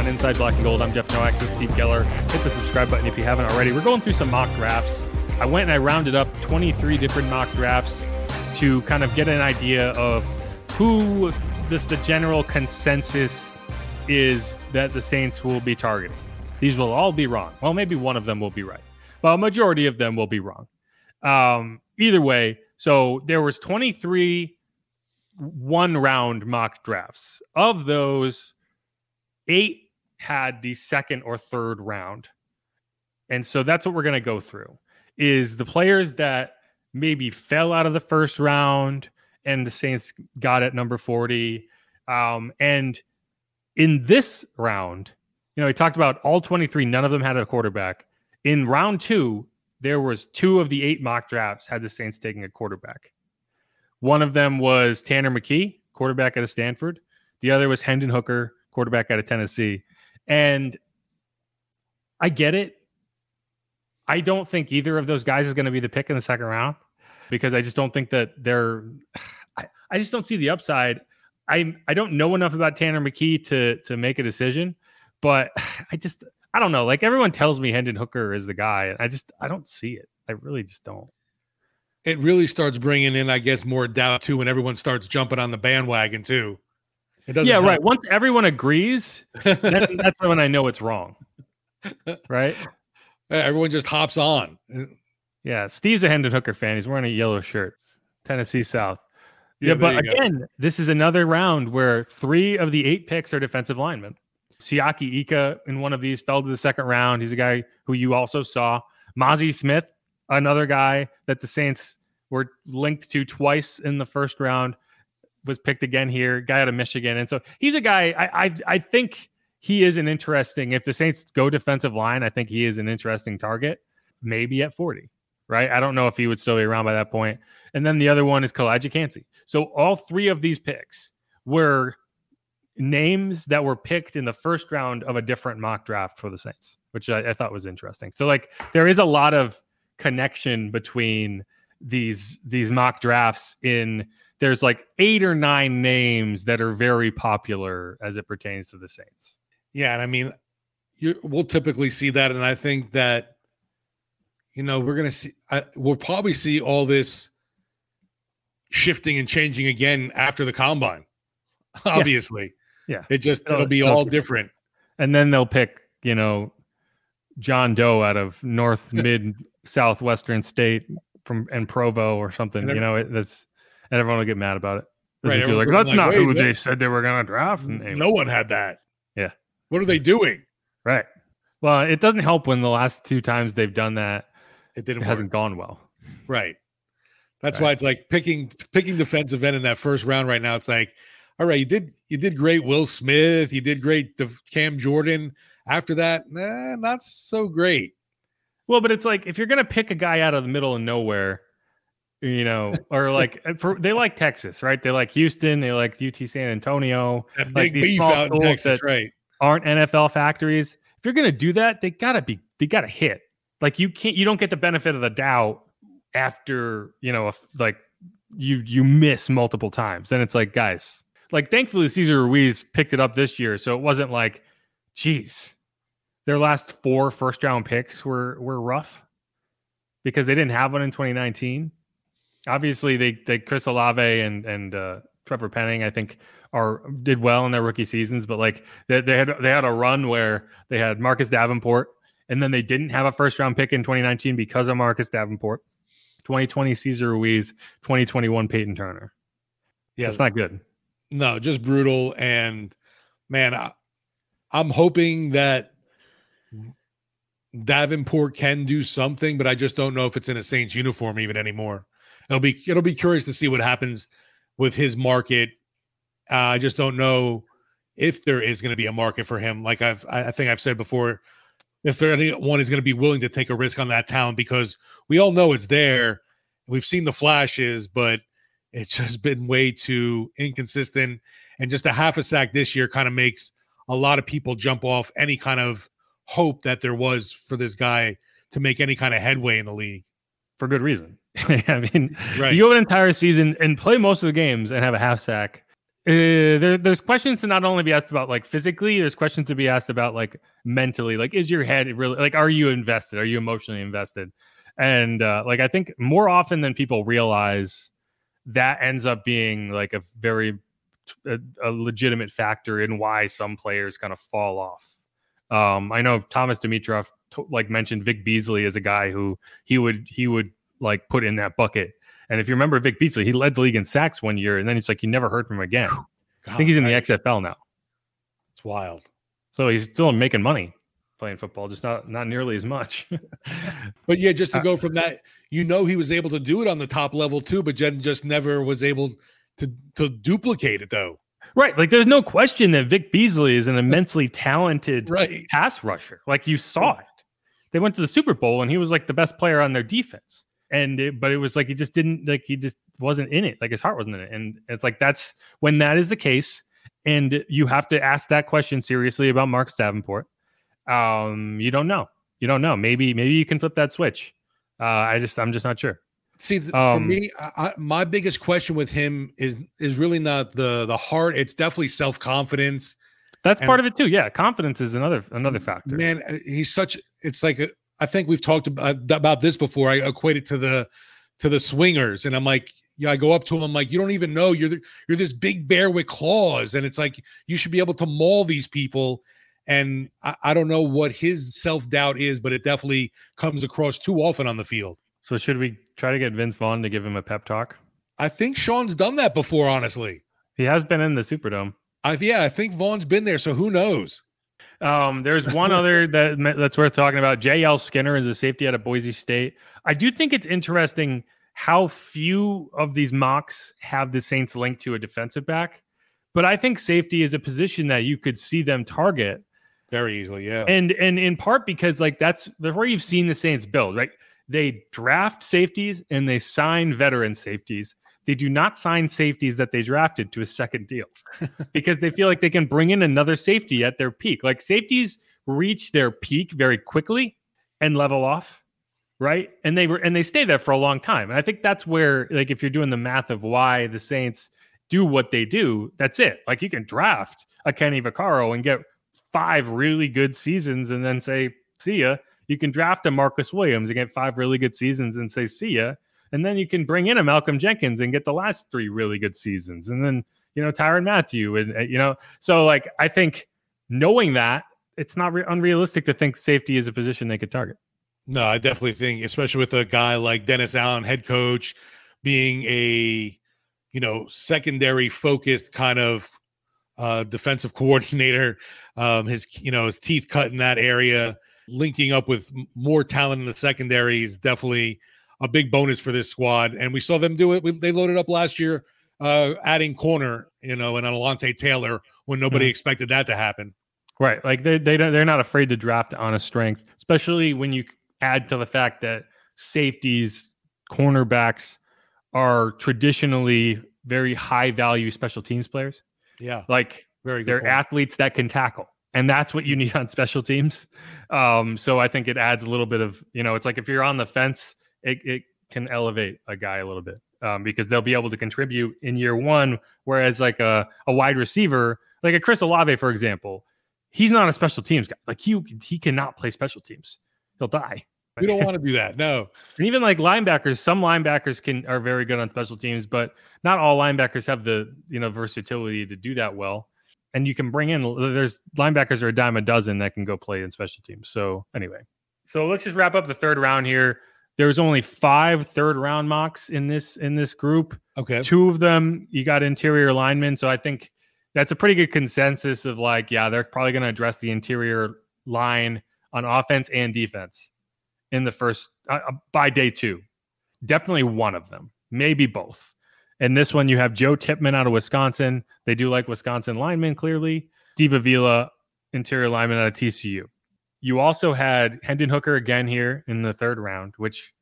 on Inside Black and Gold. I'm Jeff Nowak. This is Steve Geller. Hit the subscribe button if you haven't already. We're going through some mock drafts. I went and I rounded up 23 different mock drafts to kind of get an idea of who this the general consensus is that the Saints will be targeting. These will all be wrong. Well, maybe one of them will be right. Well, a majority of them will be wrong. Um, either way, so there was 23 one round mock drafts. Of those, eight had the second or third round. And so that's what we're going to go through is the players that maybe fell out of the first round and the Saints got at number 40. Um, and in this round, you know, we talked about all 23, none of them had a quarterback. In round two, there was two of the eight mock drafts had the Saints taking a quarterback. One of them was Tanner McKee, quarterback out of Stanford. The other was Hendon Hooker, quarterback out of Tennessee. And I get it. I don't think either of those guys is going to be the pick in the second round because I just don't think that they're. I, I just don't see the upside. I I don't know enough about Tanner McKee to to make a decision, but I just I don't know. Like everyone tells me Hendon Hooker is the guy, and I just I don't see it. I really just don't it really starts bringing in, I guess, more doubt too when everyone starts jumping on the bandwagon too. It doesn't. Yeah, help. right. Once everyone agrees, that's, that's when I know it's wrong. Right. Everyone just hops on. Yeah, Steve's a Hendon Hooker fan. He's wearing a yellow shirt. Tennessee South. Yeah, yeah but again, go. this is another round where three of the eight picks are defensive linemen. Siaki Ika in one of these fell to the second round. He's a guy who you also saw. Mazi Smith another guy that the Saints were linked to twice in the first round was picked again here, guy out of Michigan. And so he's a guy I I, I think he is an interesting if the Saints go defensive line, I think he is an interesting target, maybe at 40. Right. I don't know if he would still be around by that point. And then the other one is Calijah Kancey. So all three of these picks were names that were picked in the first round of a different mock draft for the Saints, which I, I thought was interesting. So like there is a lot of connection between these these mock drafts in there's like eight or nine names that are very popular as it pertains to the Saints. Yeah, and I mean, you, we'll typically see that, and I think that you know we're gonna see. I, we'll probably see all this shifting and changing again after the combine. Obviously, yeah, yeah. it just it'll, it'll be it'll, all different. And then they'll pick, you know, John Doe out of North Mid Southwestern State from and Provo or something. you know, it, that's and everyone will get mad about it. Right, like that's like, not who they said they were going to draft. And, no one had that. Yeah. What are they doing? Right. Well, it doesn't help when the last two times they've done that, it didn't. It hasn't gone well. Right. That's right. why it's like picking picking defensive end in that first round right now. It's like, all right, you did you did great, Will Smith. You did great, Cam Jordan. After that, nah, not so great. Well, but it's like if you're gonna pick a guy out of the middle of nowhere, you know, or like uh, for, they like Texas, right? They like Houston, they like UT San Antonio, that like these small out in Texas, that right? Aren't NFL factories. If you're gonna do that, they gotta be they gotta hit. Like you can't you don't get the benefit of the doubt after you know like you you miss multiple times. Then it's like guys, like thankfully Cesar Ruiz picked it up this year, so it wasn't like, geez, their last four first round picks were were rough because they didn't have one in 2019. Obviously, they they Chris Olave and and uh, Trevor Penning, I think, are did well in their rookie seasons, but like they, they had they had a run where they had Marcus Davenport, and then they didn't have a first round pick in 2019 because of Marcus Davenport. 2020 Cesar Ruiz, 2021 Payton Turner. Yeah, it's not good. No, just brutal. And man, I, I'm hoping that Davenport can do something, but I just don't know if it's in a Saints uniform even anymore. It'll be it'll be curious to see what happens with his market. Uh, I just don't know if there is going to be a market for him. Like I've I think I've said before, if there anyone is going to be willing to take a risk on that talent because we all know it's there. We've seen the flashes, but it's just been way too inconsistent. And just a half a sack this year kind of makes a lot of people jump off any kind of hope that there was for this guy to make any kind of headway in the league. For good reason. I mean, right. you go an entire season and play most of the games and have a half sack. Uh, there, there's questions to not only be asked about like physically, there's questions to be asked about like mentally. Like, is your head really like, are you invested? Are you emotionally invested? And uh, like, I think more often than people realize, that ends up being like a very a, a legitimate factor in why some players kind of fall off. Um, I know Thomas Dimitroff t- like mentioned Vic Beasley as a guy who he would he would like put in that bucket. And if you remember Vic Beasley, he led the league in sacks one year, and then he's like, you never heard from him again. God, I think he's in the XFL now. It's wild. So he's still making money playing football, just not not nearly as much. but yeah, just to uh, go from that, you know, he was able to do it on the top level too, but Jen just never was able to to duplicate it though. Right. Like there's no question that Vic Beasley is an immensely talented right. pass rusher. Like you saw it. They went to the Super Bowl and he was like the best player on their defense. And it, but it was like he just didn't like he just wasn't in it. Like his heart wasn't in it. And it's like that's when that is the case. And you have to ask that question seriously about Marcus Davenport. Um, you don't know. You don't know. Maybe maybe you can flip that switch. Uh, I just I'm just not sure. See, um, for me, I, my biggest question with him is is really not the the heart. It's definitely self confidence. That's and, part of it too. Yeah, confidence is another another factor. Man, uh, he's such. It's like a, I think we've talked about, uh, about this before. I equate it to the to the swingers, and I'm like, yeah, I go up to him. I'm like, you don't even know you're the, you're this big bear with claws, and it's like you should be able to maul these people. And I, I don't know what his self doubt is, but it definitely comes across too often on the field. So should we try to get Vince Vaughn to give him a pep talk? I think Sean's done that before, honestly. He has been in the Superdome. I, yeah, I think Vaughn's been there, so who knows? Um, there's one other that that's worth talking about. J.L. Skinner is a safety out of Boise State. I do think it's interesting how few of these mocks have the Saints linked to a defensive back, but I think safety is a position that you could see them target very easily. Yeah, and and in part because like that's the where you've seen the Saints build right they draft safeties and they sign veteran safeties. They do not sign safeties that they drafted to a second deal because they feel like they can bring in another safety at their peak. Like safeties reach their peak very quickly and level off, right? And they were and they stay there for a long time. And I think that's where like if you're doing the math of why the Saints do what they do, that's it. Like you can draft a Kenny Vaccaro and get five really good seasons and then say, see ya you can draft a Marcus Williams and get five really good seasons and say, see ya. And then you can bring in a Malcolm Jenkins and get the last three really good seasons. And then, you know, Tyrann Mathieu. And, you know, so like, I think knowing that, it's not re- unrealistic to think safety is a position they could target. No, I definitely think, especially with a guy like Dennis Allen, head coach, being a, you know, secondary focused kind of uh, defensive coordinator, um, his, you know, his teeth cut in that area linking up with more talent in the secondary is definitely a big bonus for this squad. And we saw them do it. We, they loaded up last year, uh, adding corner, you know, and Alontae Taylor when nobody mm-hmm. expected that to happen. Right. Like they, they don't, they're not afraid to draft on a strength, especially when you add to the fact that safeties, cornerbacks are traditionally very high value special teams players. Yeah. Like very they're point. athletes that can tackle and that's what you need on special teams. Um, so I think it adds a little bit of, you know, it's like if you're on the fence, it, it can elevate a guy a little bit um, because they'll be able to contribute in year one. Whereas like a, a wide receiver, like a Chris Olave, for example, he's not a special teams guy. Like he he cannot play special teams. He'll die. We don't want to do that. No. And even like linebackers, some linebackers can are very good on special teams, but not all linebackers have the you know versatility to do that well. And you can bring in there's linebackers are a dime a dozen that can go play in special teams. So anyway, so let's just wrap up the third round here. There's only five third round mocks in this in this group. Okay. Two of them you got interior linemen, so I think that's a pretty good consensus of like, yeah, they're probably going to address the interior line on offense and defense in the first uh, uh, by day two. Definitely one of them, maybe both. And this one, you have Joe Tippmann out of Wisconsin. They do like Wisconsin linemen, clearly. Steve Avila, interior lineman out of TCU. You also had Hendon Hooker again here in the third round, which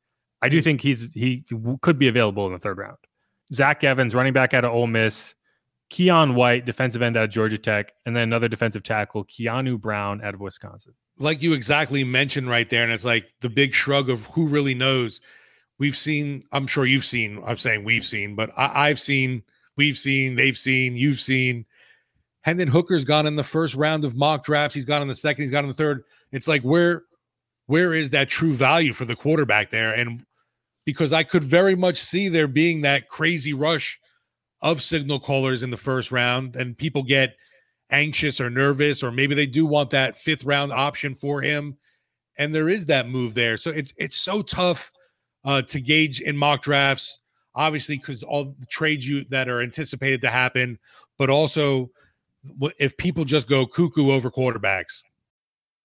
I do hmm. think he's he could be available in the third round. Zach Evans, running back out of Ole Miss. Keion White, defensive end out of Georgia Tech, and then another defensive tackle, Keanu Brown out of Wisconsin. Like you exactly mentioned right there, and it's like the big shrug of who really knows. We've seen, I'm sure you've seen, I'm saying we've seen, but I, have seen, we've seen, they've seen, you've seen. Hendon Hooker's gone in the first round of mock drafts. He's gone in the second, he's gone in the third. It's like where where is that true value for the quarterback there? And because I could very much see there being that crazy rush of signal callers in the first round, and people get anxious or nervous, or maybe they do want that fifth round option for him. And there is that move there. So it's it's so tough uh, to gauge in mock drafts, obviously, because all the trades you that are anticipated to happen, but also if people just go cuckoo over quarterbacks.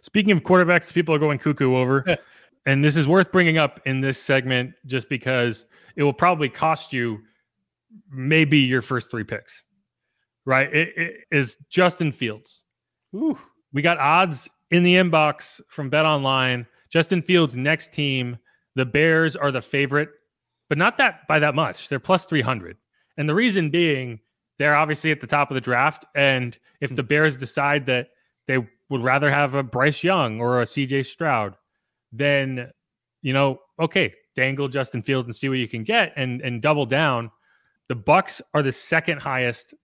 Speaking of quarterbacks, people are going cuckoo over. and this is worth bringing up in this segment just because it will probably cost you maybe your first three picks, right? It, it is Justin Fields. Ooh. We got odds in the inbox from BetOnline. Justin Fields' next team, the Bears are the favorite, but not that by that much. They're plus 300. And the reason being, they're obviously at the top of the draft. And if hmm. the Bears decide that they would rather have a Bryce Young or a CJ Stroud, than, you know, okay, dangle Justin Fields and see what you can get and and double down. The Bucks are the second highest.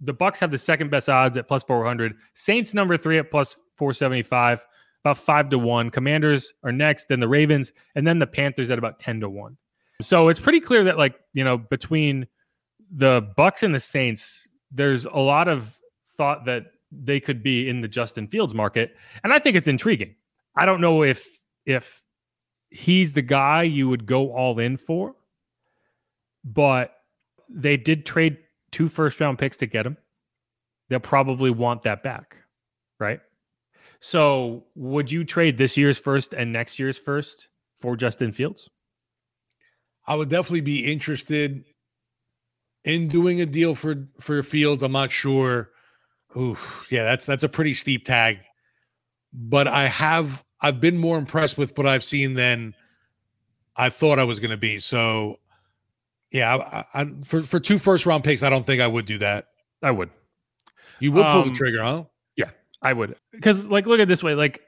The Bucks have the second best odds at plus 400. Saints number 3 at plus 475, about 5 to 1. Commanders are next, then the Ravens, and then the Panthers at about 10 to 1. So it's pretty clear that like, you know, between the Bucks and the Saints, there's a lot of thought that they could be in the Justin Fields market. And I think it's intriguing. I don't know if if he's the guy you would go all in for, but they did trade two first round picks to get him. They'll probably want that back, right? So, would you trade this year's first and next year's first for Justin Fields? I would definitely be interested in doing a deal for for Fields. I'm not sure Ooh, yeah, that's that's a pretty steep tag. But I have I've been more impressed with what I've seen than I thought I was going to be. So, yeah, I, I, for for two first round picks, I don't think I would do that. I would. You would pull um, the trigger, huh? Yeah, I would. Because like, look at this way. Like,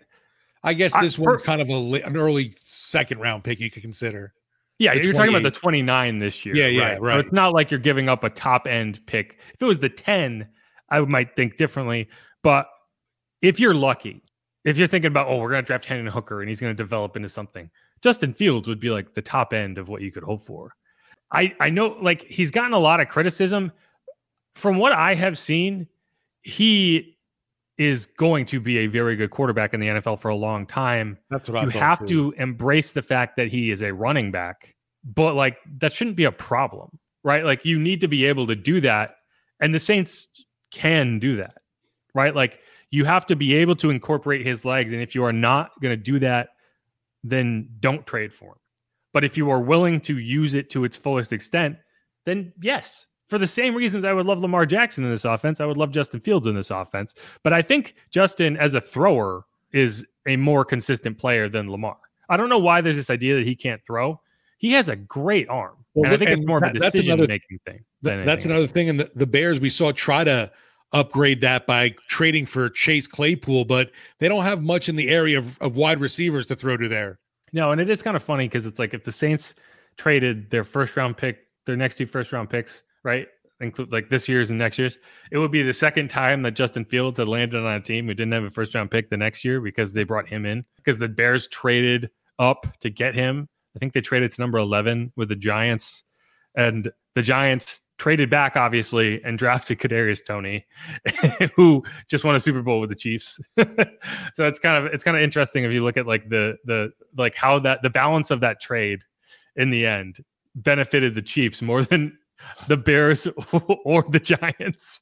I guess this I, one's kind of a an early second round pick you could consider. Yeah, you're talking about the 29 this year. Yeah, yeah, right. right. So it's not like you're giving up a top end pick. If it was the 10, I might think differently. But if you're lucky, if you're thinking about, oh, we're going to draft Hendon Hooker and he's going to develop into something, Justin Fields would be like the top end of what you could hope for. I, I know like he's gotten a lot of criticism. From what I have seen, he is going to be a very good quarterback in the NFL for a long time. That's what you have too. to embrace the fact that he is a running back, but like that shouldn't be a problem, right? Like you need to be able to do that. And the Saints can do that, right? Like you have to be able to incorporate his legs. And if you are not going to do that, then don't trade for him. But if you are willing to use it to its fullest extent, then yes, for the same reasons I would love Lamar Jackson in this offense, I would love Justin Fields in this offense. But I think Justin, as a thrower, is a more consistent player than Lamar. I don't know why there's this idea that he can't throw. He has a great arm. Well, and I think it's more of a decision making thing. Th- than that's another else. thing. And the, the Bears we saw try to upgrade that by trading for Chase Claypool, but they don't have much in the area of, of wide receivers to throw to there. No, and it is kind of funny because it's like if the Saints traded their first round pick, their next two first round picks, right? Include like this year's and next year's, it would be the second time that Justin Fields had landed on a team who didn't have a first round pick the next year because they brought him in because the Bears traded up to get him. I think they traded to number 11 with the Giants, and the Giants traded back obviously and drafted Kadarius Toney, who just won a Super Bowl with the Chiefs. so it's kind of it's kind of interesting if you look at like the the like how that the balance of that trade in the end benefited the Chiefs more than the Bears or the Giants.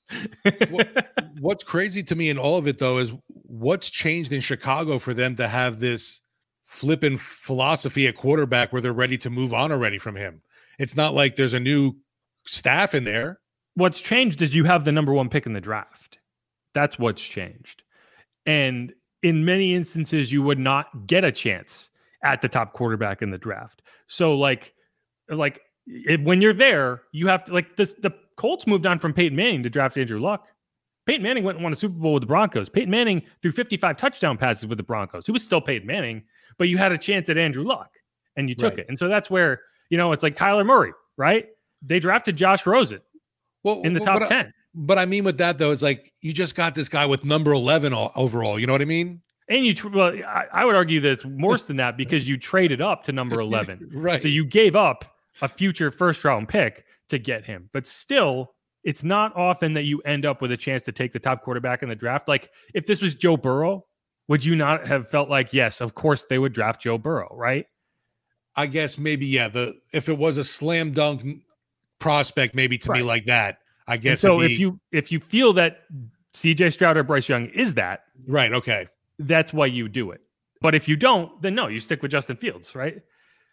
What's crazy to me in all of it, though, is what's changed in Chicago for them to have this flipping philosophy at quarterback where they're ready to move on already from him. It's not like there's a new staff in there. what's changed is you have the number one pick in the draft. That's what's changed. And in many instances, you would not get a chance at the top quarterback in the draft. So, like, like it, when you're there, you have to like this. The Colts moved on from Peyton Manning to draft Andrew Luck. Peyton Manning went and won a Super Bowl with the Broncos. Peyton Manning threw 55 touchdown passes with the Broncos. He was still Peyton Manning, but you had a chance at Andrew Luck and you took Right. it. And so that's where, you know, it's like Kyler Murray, right? They drafted Josh Rosen Well, in the top but I- 10. But I mean, with that though, it's like you just got this guy with number eleven all, overall. You know what I mean? And you, well, I, I would argue that it's worse than that because you traded up to number 11. Right. So you gave up a future first round pick to get him. But still, it's not often that you end up with a chance to take the top quarterback in the draft. Like if this was Joe Burrow, would you not have felt like, yes, of course they would draft Joe Burrow, right? I guess maybe yeah. The if it was a slam dunk prospect, maybe to me Right. like that. I And guess. so it'd if you if you feel that CJ Stroud or Bryce Young is that, right, okay, that's why you do it. But if you don't, then no, you stick with Justin Fields, right?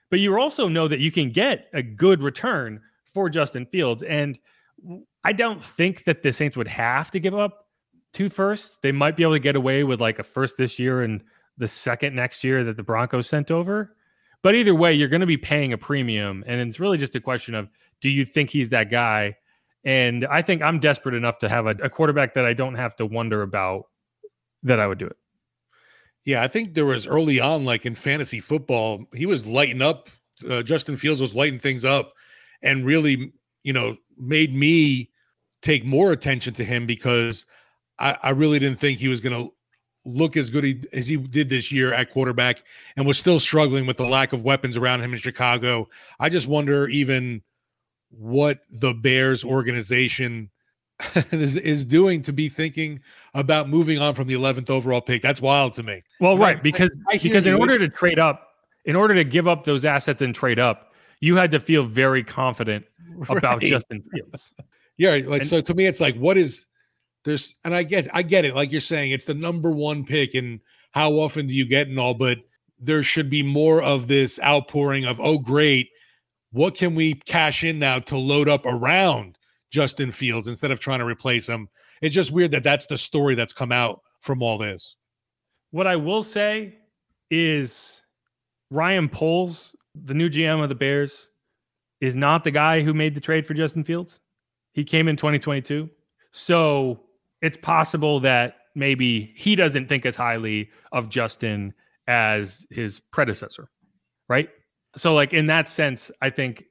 But you also know that you can get a good return for Justin Fields. And I don't think that the Saints would have to give up two firsts. They might be able to get away with like a first this year and the second next year that the Broncos sent over. But either way, you're going to be paying a premium. And it's really just a question of do you think he's that guy? And I think I'm desperate enough to have a, a quarterback that I don't have to wonder about that I would do it. yeah. I think there was early on, like in fantasy football, he was lighting up. Uh, Justin Fields was lighting things up, and really, you know, made me take more attention to him because I, I really didn't think he was going to look as good he- as he did this year at quarterback, and was still struggling with the lack of weapons around him in Chicago. I just wonder even what the Bears organization is, is doing to be thinking about moving on from the 11th overall pick. That's wild to me. Well, And I- right, because I hear because in you. order to trade up, in order to give up those assets and trade up, you had to feel very confident about Right. Justin Fields. Yeah, like And- so to me it's like what is there's and I get I get it like you're saying it's the number 1 pick and how often do you get and all but there should be more of this outpouring of oh great what can we cash in now to load up around Justin Fields instead of trying to replace him. It's just weird that that's the story that's come out from all this. What I will say is Ryan Poles, the new GM of the Bears, is not the guy who made the trade for Justin Fields. He came in 2022. So it's possible that maybe he doesn't think as highly of Justin as his predecessor, right? So, like in that sense, I think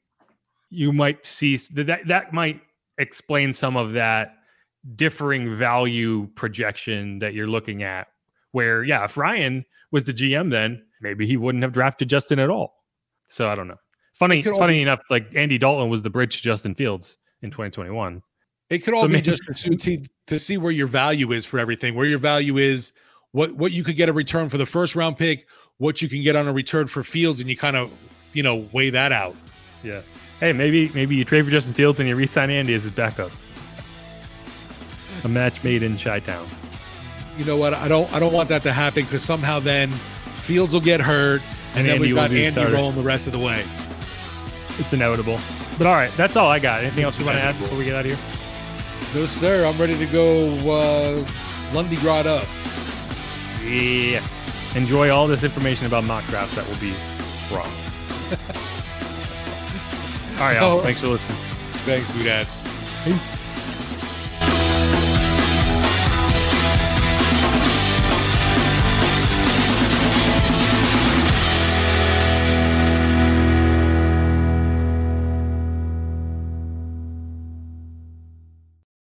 you might see that that might explain some of that differing value projection that you're looking at. Where, yeah, if Ryan was the GM, then maybe he wouldn't have drafted Justin at all. So I don't know. Funny, funny always- enough, like Andy Dalton was the bridge to Justin Fields in 2021. It could all So be maybe- just to see to see where your value is for everything, where your value is, what what you could get a return for the first round pick, what you can get on a return for Fields, and you kind of you know weigh that out. Yeah. Hey, maybe maybe you trade for Justin Fields and you re-sign Andy as his backup. A match made in Chi-Town. You know what? I don't I don't want that to happen because somehow then Fields will get hurt, and, And then Andy we've got Andy starter. rolling the rest of the way. It's inevitable. But all right, that's all I got. Anything else you want to add before we get out of here? No, sir. I'm ready to go. Uh, Lundy Grod up. Yeah. Enjoy all this information about mock drafts that will be wrong. all right, y'all. Oh. Thanks for listening. Thanks, Dad. Peace.